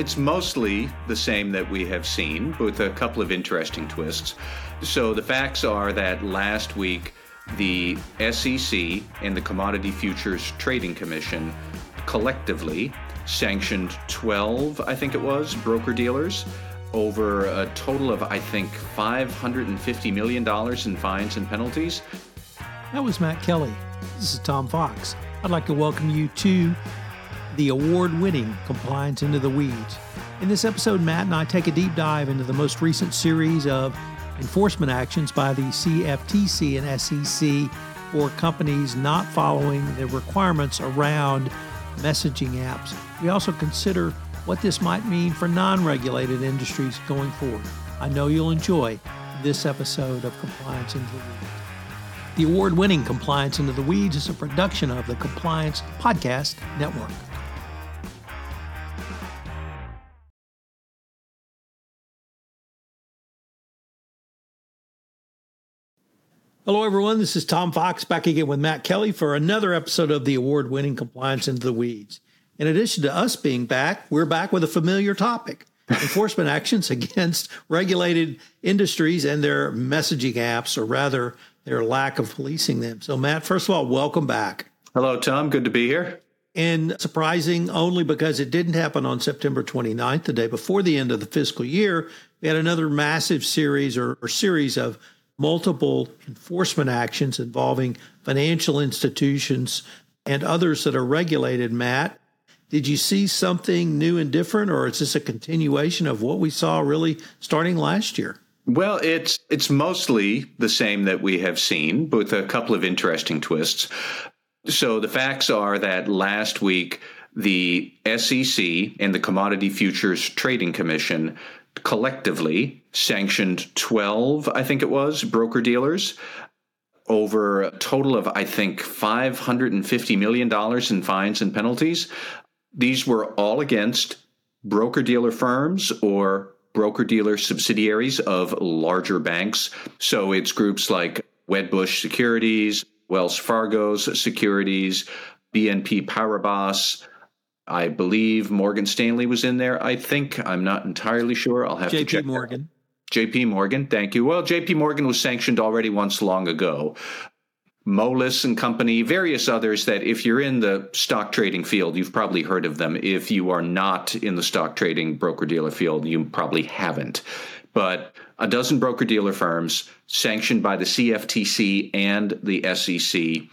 it's mostly the same that we have seen, with a couple of interesting twists. So the facts are that last week, the SEC and the Commodity Futures Trading Commission collectively sanctioned 12, I think it was, broker dealers over a total of, I think, $550 million in fines and penalties. That was Matt Kelly. This is Tom Fox. I'd like to welcome you to the award winning Compliance Into the Weeds. In this episode, Matt and I take a deep dive into the most recent series of enforcement actions by the CFTC and SEC for companies not following the requirements around messaging apps. We also consider what this might mean for non regulated industries going forward. I know you'll enjoy this episode of Compliance Into the Weeds. The award winning Compliance Into the Weeds is a production of the Compliance Podcast Network. Hello, everyone. This is Tom Fox back again with Matt Kelly for another episode of the award winning Compliance Into the Weeds. In addition to us being back, we're back with a familiar topic enforcement actions against regulated industries and their messaging apps, or rather, their lack of policing them. So, Matt, first of all, welcome back. Hello, Tom. Good to be here. And surprising only because it didn't happen on September 29th, the day before the end of the fiscal year. We had another massive series or, or series of multiple enforcement actions involving financial institutions and others that are regulated, Matt. Did you see something new and different, or is this a continuation of what we saw really starting last year? Well, it's it's mostly the same that we have seen, but with a couple of interesting twists. So the facts are that last week the SEC and the Commodity Futures Trading Commission collectively sanctioned 12, I think it was, broker dealers over a total of, I think, $550 million in fines and penalties. These were all against broker dealer firms or broker dealer subsidiaries of larger banks. So it's groups like Wedbush Securities, Wells Fargo's Securities, BNP Paribas, I believe Morgan Stanley was in there. I think I'm not entirely sure. I'll have JP to check. JP Morgan. JP Morgan, thank you. Well, JP Morgan was sanctioned already once long ago. Moelis and Company, various others that if you're in the stock trading field, you've probably heard of them. If you are not in the stock trading broker dealer field, you probably haven't. But a dozen broker dealer firms sanctioned by the CFTC and the SEC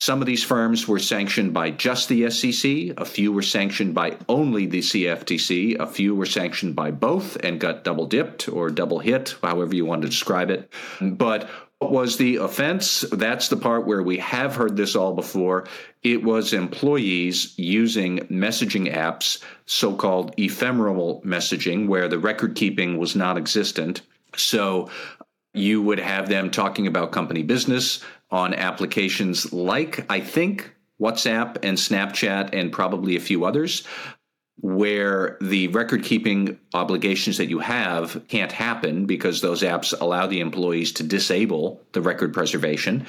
some of these firms were sanctioned by just the SEC, a few were sanctioned by only the CFTC, a few were sanctioned by both and got double dipped or double hit, however you want to describe it. But what was the offense? That's the part where we have heard this all before. It was employees using messaging apps, so called ephemeral messaging, where the record keeping was non existent. So you would have them talking about company business on applications like, I think, WhatsApp and Snapchat and probably a few others, where the record keeping obligations that you have can't happen because those apps allow the employees to disable the record preservation.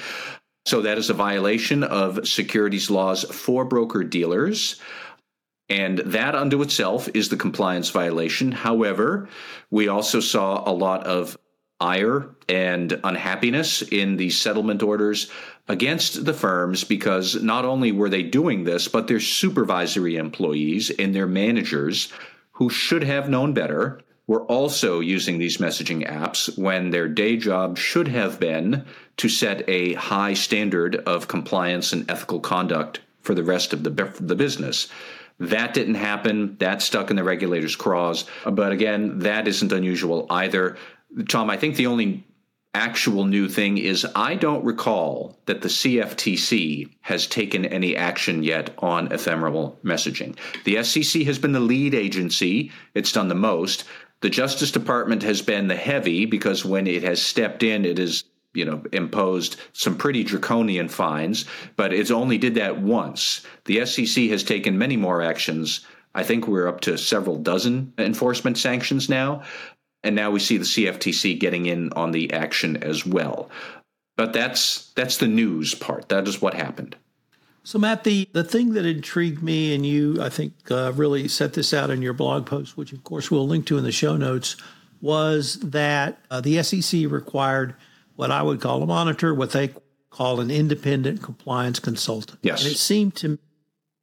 So that is a violation of securities laws for broker dealers. And that unto itself is the compliance violation. However, we also saw a lot of ire and unhappiness in the settlement orders against the firms because not only were they doing this, but their supervisory employees and their managers who should have known better were also using these messaging apps when their day job should have been to set a high standard of compliance and ethical conduct for the rest of the, the business. That didn't happen. That stuck in the regulator's craws. But again, that isn't unusual either. Tom, I think the only actual new thing is I don't recall that the CFTC has taken any action yet on ephemeral messaging. The SEC has been the lead agency, it's done the most. The Justice Department has been the heavy because when it has stepped in, it has you know imposed some pretty draconian fines but it's only did that once the sec has taken many more actions I think we're up to several dozen enforcement sanctions now. And now we see the CFTC getting in on the action as well. But that's that's the news part. That is what happened. So, Matt, the, the thing that intrigued me, and you, I think, uh, really set this out in your blog post, which of course we'll link to in the show notes, was that uh, the SEC required what I would call a monitor, what they call an independent compliance consultant. Yes. And it seemed to me,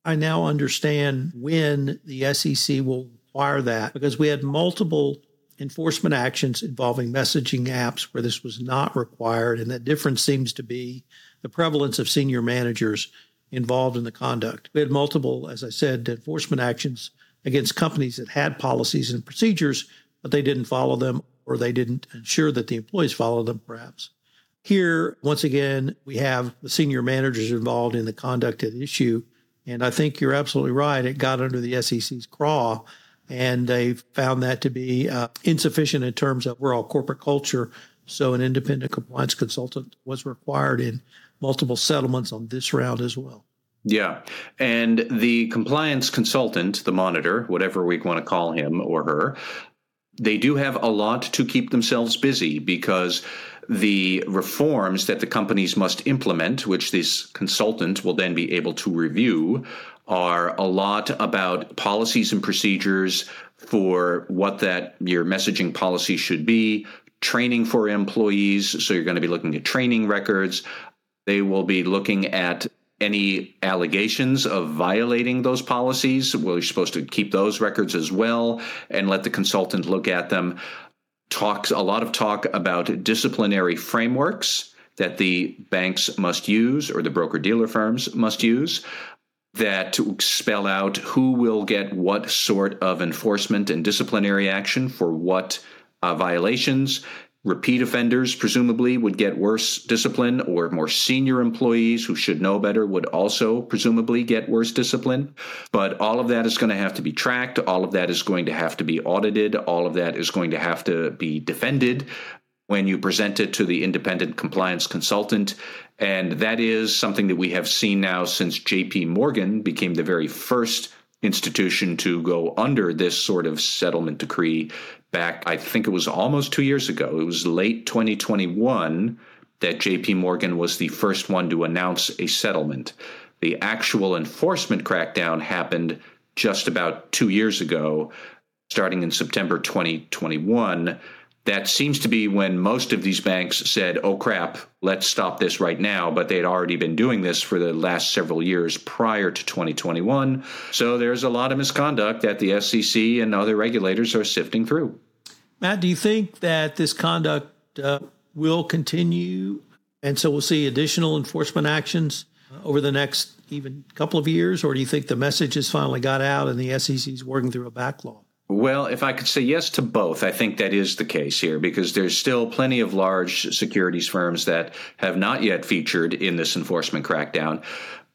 I now understand when the SEC will require that because we had multiple enforcement actions involving messaging apps where this was not required. And that difference seems to be the prevalence of senior managers involved in the conduct. We had multiple, as I said, enforcement actions against companies that had policies and procedures, but they didn't follow them or they didn't ensure that the employees followed them, perhaps. Here, once again, we have the senior managers involved in the conduct at issue. And I think you're absolutely right. It got under the SEC's craw, and they found that to be uh, insufficient in terms of overall corporate culture. So, an independent compliance consultant was required in multiple settlements on this round as well. Yeah. And the compliance consultant, the monitor, whatever we want to call him or her, they do have a lot to keep themselves busy because the reforms that the companies must implement, which this consultant will then be able to review, are a lot about policies and procedures for what that your messaging policy should be, training for employees. So you're going to be looking at training records, they will be looking at any allegations of violating those policies. We're supposed to keep those records as well and let the consultant look at them. Talks a lot of talk about disciplinary frameworks that the banks must use or the broker dealer firms must use that spell out who will get what sort of enforcement and disciplinary action for what uh, violations Repeat offenders, presumably, would get worse discipline, or more senior employees who should know better would also presumably get worse discipline. But all of that is going to have to be tracked. All of that is going to have to be audited. All of that is going to have to be defended when you present it to the independent compliance consultant. And that is something that we have seen now since JP Morgan became the very first institution to go under this sort of settlement decree back, I think it was almost two years ago. It was late 2021 that JP Morgan was the first one to announce a settlement. The actual enforcement crackdown happened just about two years ago, starting in September 2021 that seems to be when most of these banks said, oh crap, let's stop this right now. But they'd already been doing this for the last several years prior to 2021. So there's a lot of misconduct that the SEC and other regulators are sifting through. Matt, do you think that this conduct uh, will continue? And so we'll see additional enforcement actions over the next even couple of years? Or do you think the message has finally got out and the SEC is working through a backlog? Well, if I could say yes to both, I think that is the case here because there's still plenty of large securities firms that have not yet featured in this enforcement crackdown.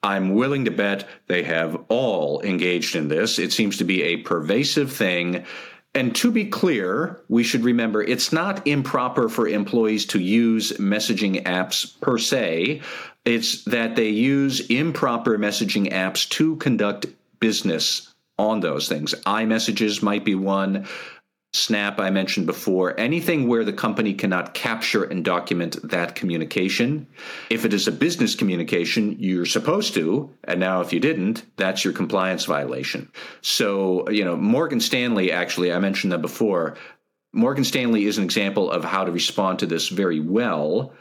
I'm willing to bet they have all engaged in this. It seems to be a pervasive thing. And to be clear, we should remember it's not improper for employees to use messaging apps per se. It's that they use improper messaging apps to conduct business on those things. iMessages might be one. Snap, I mentioned before, anything where the company cannot capture and document that communication. If it is a business communication, you're supposed to. And now, if you didn't, that's your compliance violation. So, you know, Morgan Stanley, actually, I mentioned that before. Morgan Stanley is an example of how to respond to this very well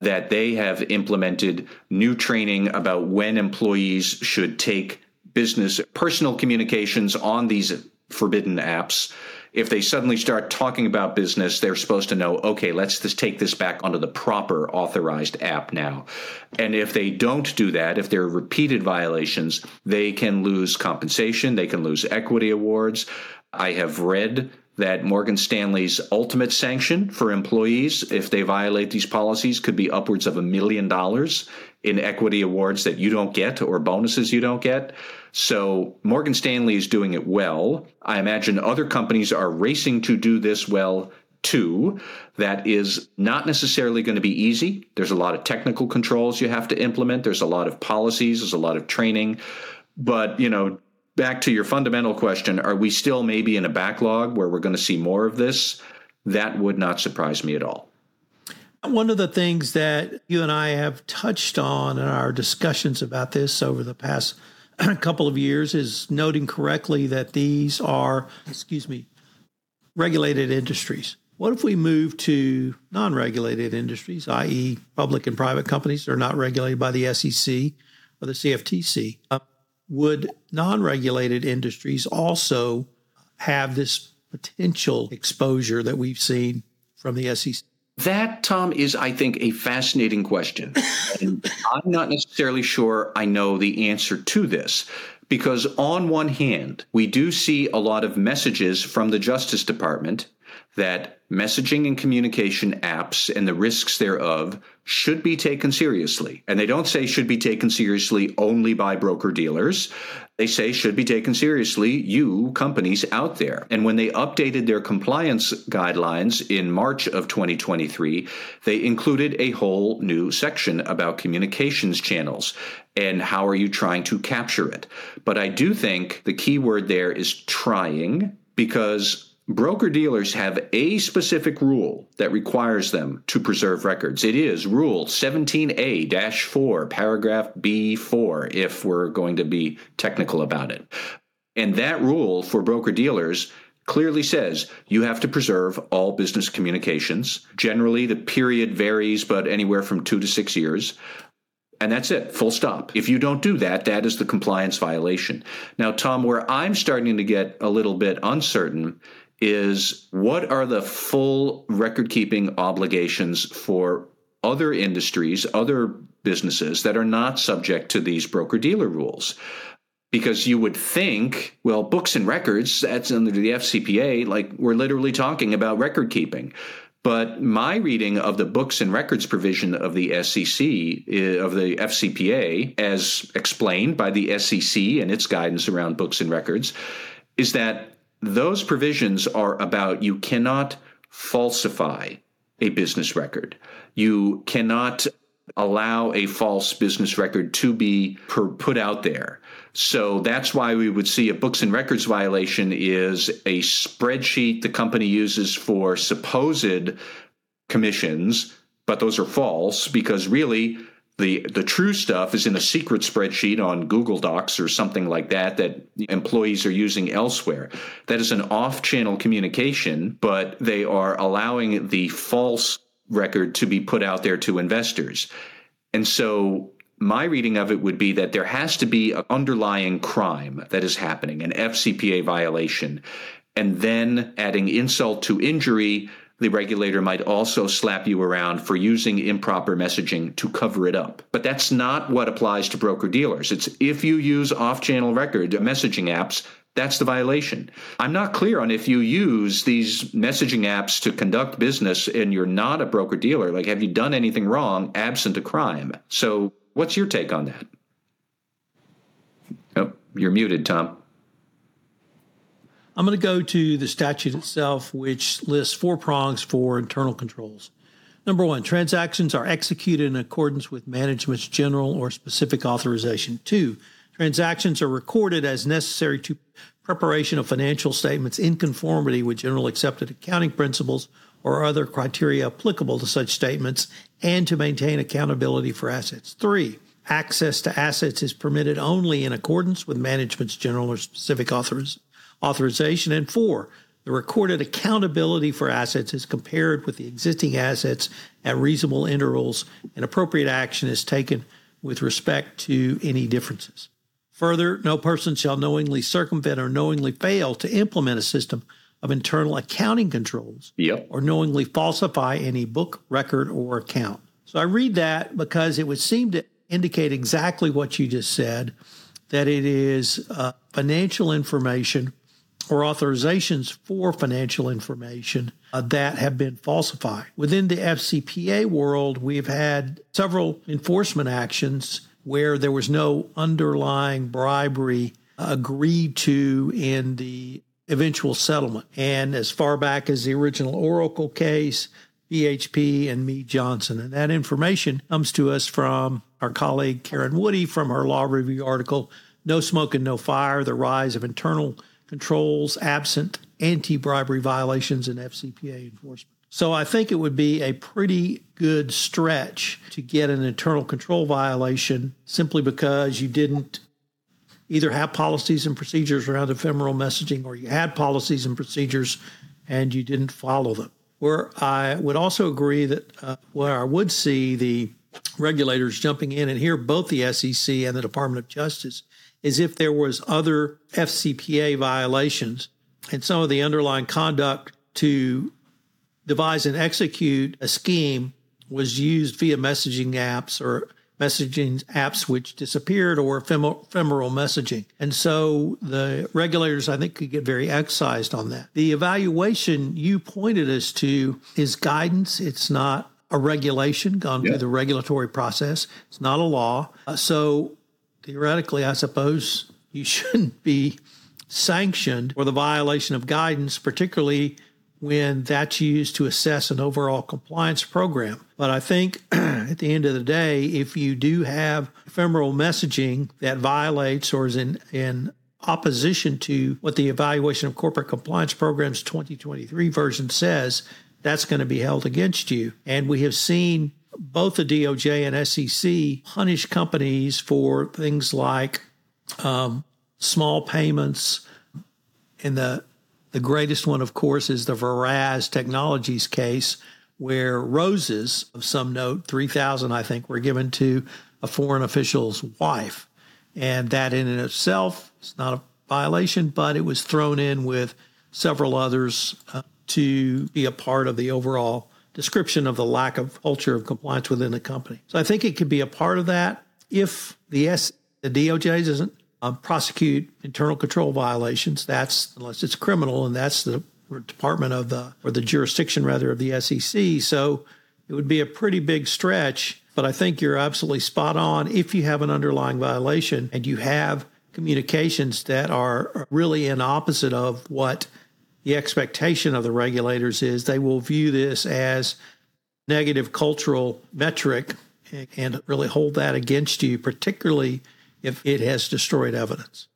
that they have implemented new training about when employees should take business personal communications on these forbidden apps if they suddenly start talking about business, they're supposed to know, okay, let's just take this back onto the proper authorized app now. And if they don't do that, if there are repeated violations, they can lose compensation, they can lose equity awards. I have read that Morgan Stanley's ultimate sanction for employees, if they violate these policies, could be upwards of a million dollars in equity awards that you don't get or bonuses you don't get. So Morgan Stanley is doing it well. I imagine other companies are racing to do this well too. That is not necessarily going to be easy. There's a lot of technical controls you have to implement, there's a lot of policies, there's a lot of training. But, you know, back to your fundamental question are we still maybe in a backlog where we're going to see more of this? That would not surprise me at all. One of the things that you and I have touched on in our discussions about this over the past couple of years is noting correctly that these are, excuse me, regulated industries. What if we move to non regulated industries, i.e., public and private companies that are not regulated by the SEC or the CFTC? Uh, would non regulated industries also have this potential exposure that we've seen from the SEC? That, Tom, is, I think, a fascinating question. and I'm not necessarily sure I know the answer to this. Because, on one hand, we do see a lot of messages from the Justice Department that messaging and communication apps and the risks thereof should be taken seriously. And they don't say should be taken seriously only by broker dealers. They say should be taken seriously, you companies out there. And when they updated their compliance guidelines in March of 2023, they included a whole new section about communications channels and how are you trying to capture it. But I do think the key word there is trying because Broker dealers have a specific rule that requires them to preserve records. It is Rule 17A 4, paragraph B4, if we're going to be technical about it. And that rule for broker dealers clearly says you have to preserve all business communications. Generally, the period varies, but anywhere from two to six years. And that's it, full stop. If you don't do that, that is the compliance violation. Now, Tom, where I'm starting to get a little bit uncertain is what are the full record keeping obligations for other industries, other businesses that are not subject to these broker dealer rules? Because you would think, well, books and records, that's under the FCPA, like we're literally talking about record keeping. But my reading of the books and records provision of the SEC, eh, of the FCPA, as explained by the SEC and its guidance around books and records, is that those provisions are about you cannot falsify a business record. You cannot allow a false business record to be per, put out there. So that's why we would see a books and records violation is a spreadsheet the company uses for supposed commissions, but those are false because really the the true stuff is in a secret spreadsheet on Google Docs or something like that that employees are using elsewhere. That is an off-channel communication, but they are allowing the false record to be put out there to investors. And so my reading of it would be that there has to be an underlying crime that is happening, an FCPA violation. And then adding insult to injury, the regulator might also slap you around for using improper messaging to cover it up. But that's not what applies to broker dealers. It's if you use off channel record uh, messaging apps, that's the violation. I'm not clear on if you use these messaging apps to conduct business and you're not a broker dealer. Like, have you done anything wrong absent a crime? So, what's your take on that? Oh, you're muted, Tom. I'm going to go to the statute itself, which lists four prongs for internal controls. Number one, transactions are executed in accordance with management's general or specific authorization. Two, transactions are recorded as necessary to preparation of financial statements in conformity with general accepted accounting principles or other criteria applicable to such statements and to maintain accountability for assets. Three, access to assets is permitted only in accordance with management's general or specific authorization authorization. And four, the recorded accountability for assets is compared with the existing assets at reasonable intervals, and appropriate action is taken with respect to any differences. Further, no person shall knowingly circumvent or knowingly fail to implement a system of internal accounting controls yep. or knowingly falsify any book, record, or account. So I read that because it would seem to indicate exactly what you just said that it is uh, financial information or authorizations for financial information uh, that have been falsified. Within the FCPA world, we've had several enforcement actions where there was no underlying bribery agreed to in the eventual settlement. And as far back as the original Oracle case, BHP and Mead Johnson. And that information comes to us from our colleague Karen Woody from her law review article, No Smoke and No Fire The Rise of Internal controls absent anti bribery violations and FCPA enforcement. So I think it would be a pretty good stretch to get an internal control violation simply because you didn't either have policies and procedures around ephemeral messaging or you had policies and procedures and you didn't follow them. Where I would also agree that uh, where I would see the regulators jumping in, and here both the SEC and the Department of Justice, is if there was other FCPA violations and some of the underlying conduct to devise and execute a scheme was used via messaging apps or messaging apps which disappeared or ephemeral messaging. And so the regulators, I think, could get very excised on that. The evaluation you pointed us to is guidance. It's not a regulation gone yeah. through the regulatory process. It's not a law. Uh, so theoretically, I suppose you shouldn't be sanctioned for the violation of guidance, particularly when that's used to assess an overall compliance program. But I think at the end of the day, if you do have ephemeral messaging that violates or is in, in opposition to what the Evaluation of Corporate Compliance Programs 2023 version says, that's going to be held against you. And we have seen both the DOJ and SEC punish companies for things like um, small payments. And the the greatest one, of course, is the Veraz Technologies case, where roses of some note, 3,000, I think, were given to a foreign official's wife. And that in and itself is not a violation, but it was thrown in with several others uh, to be a part of the overall description of the lack of culture of compliance within the company. So I think it could be a part of that if the S the DOJ doesn't uh, prosecute internal control violations. That's unless it's criminal, and that's the department of the or the jurisdiction rather of the SEC. So it would be a pretty big stretch. But I think you're absolutely spot on. If you have an underlying violation and you have communications that are really in opposite of what the expectation of the regulators is, they will view this as negative cultural metric and really hold that against you, particularly if it has destroyed evidence.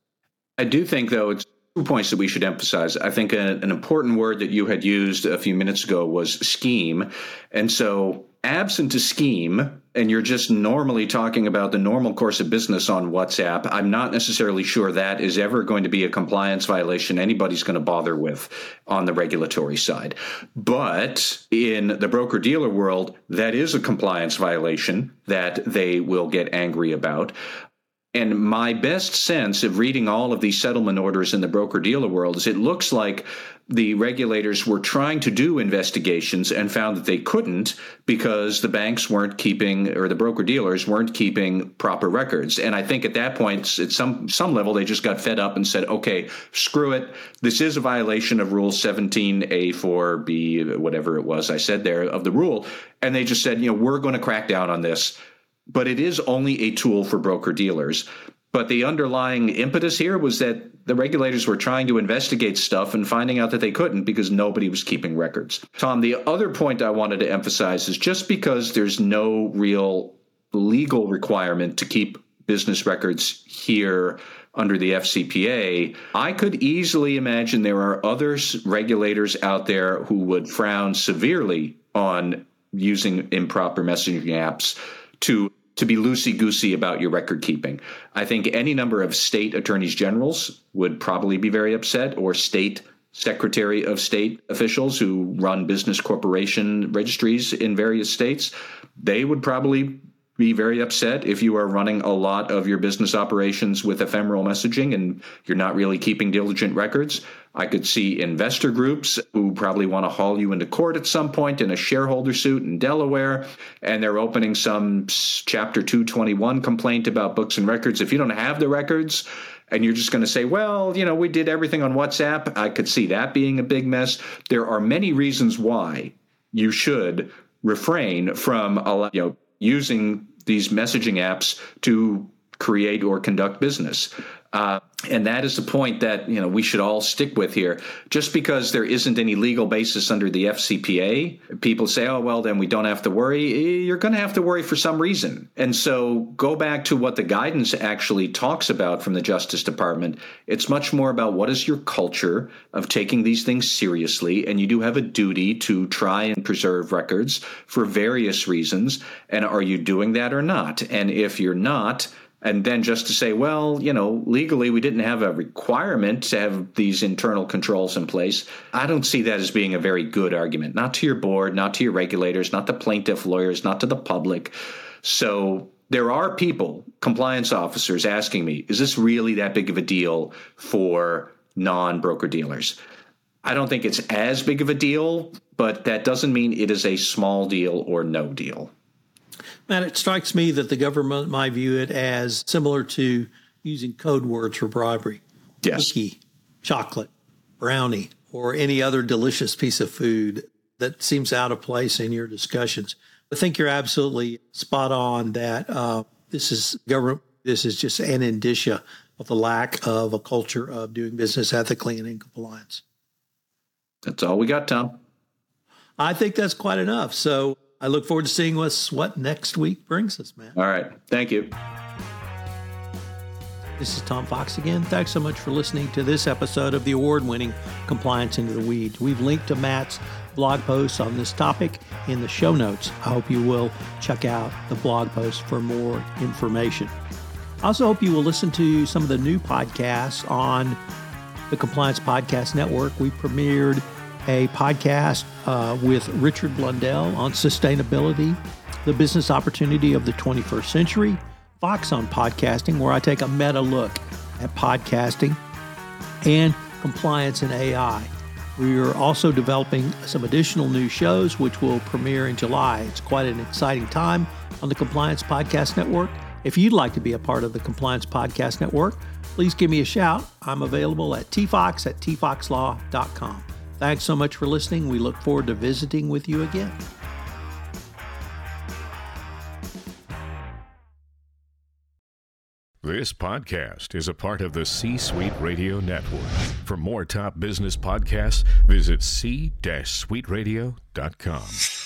I do think, though, it's two points that we should emphasize. I think a, an important word that you had used a few minutes ago was scheme. And so, absent a scheme, and you're just normally talking about the normal course of business on WhatsApp, I'm not necessarily sure that is ever going to be a compliance violation anybody's going to bother with on the regulatory side. But in the broker dealer world, that is a compliance violation that they will get angry about. And my best sense of reading all of these settlement orders in the broker dealer world is it looks like the regulators were trying to do investigations and found that they couldn't because the banks weren't keeping or the broker dealers weren't keeping proper records. And I think at that point, at some some level, they just got fed up and said, "Okay, screw it. This is a violation of Rule 17A4B, whatever it was I said there of the rule." And they just said, "You know, we're going to crack down on this." But it is only a tool for broker dealers. But the underlying impetus here was that the regulators were trying to investigate stuff and finding out that they couldn't because nobody was keeping records. Tom, the other point I wanted to emphasize is just because there's no real legal requirement to keep business records here under the FCPA, I could easily imagine there are other regulators out there who would frown severely on using improper messaging apps to to be loosey goosey about your record keeping. I think any number of state attorneys generals would probably be very upset, or state secretary of state officials who run business corporation registries in various states. They would probably be very upset if you are running a lot of your business operations with ephemeral messaging and you're not really keeping diligent records. I could see investor groups who probably want to haul you into court at some point in a shareholder suit in Delaware, and they're opening some Chapter 221 complaint about books and records. If you don't have the records, and you're just going to say, well, you know, we did everything on WhatsApp, I could see that being a big mess. There are many reasons why you should refrain from a you know using these messaging apps to create or conduct business. Uh, and that is the point that you know we should all stick with here. Just because there isn't any legal basis under the FCPA, people say, "Oh well, then we don't have to worry." You're going to have to worry for some reason. And so go back to what the guidance actually talks about from the Justice Department. It's much more about what is your culture of taking these things seriously, and you do have a duty to try and preserve records for various reasons. And are you doing that or not? And if you're not, and then just to say, well, you know, legally we didn't have a requirement to have these internal controls in place. I don't see that as being a very good argument, not to your board, not to your regulators, not the plaintiff lawyers, not to the public. So there are people, compliance officers, asking me, is this really that big of a deal for non broker dealers? I don't think it's as big of a deal, but that doesn't mean it is a small deal or no deal. Matt, it strikes me that the government might view it as similar to using code words for bribery. Yes. Cookie, chocolate, brownie, or any other delicious piece of food that seems out of place in your discussions. I think you're absolutely spot on that uh, this is government. This is just an indicia of the lack of a culture of doing business ethically and in compliance. That's all we got, Tom. I think that's quite enough. So I look forward to seeing what's, what next week brings us, man. All right. Thank you. This is Tom Fox again. Thanks so much for listening to this episode of the award winning Compliance Into the Weeds. We've linked to Matt's blog posts on this topic in the show notes. I hope you will check out the blog post for more information. I also hope you will listen to some of the new podcasts on the Compliance Podcast Network. We premiered a podcast uh, with Richard Blundell on sustainability, the business opportunity of the 21st century, Fox on podcasting, where I take a meta look at podcasting, and compliance and AI. We are also developing some additional new shows, which will premiere in July. It's quite an exciting time on the Compliance Podcast Network. If you'd like to be a part of the Compliance Podcast Network, please give me a shout. I'm available at tfox at tfoxlaw.com. Thanks so much for listening. We look forward to visiting with you again. This podcast is a part of the C Suite Radio Network. For more top business podcasts, visit c-suiteradio.com.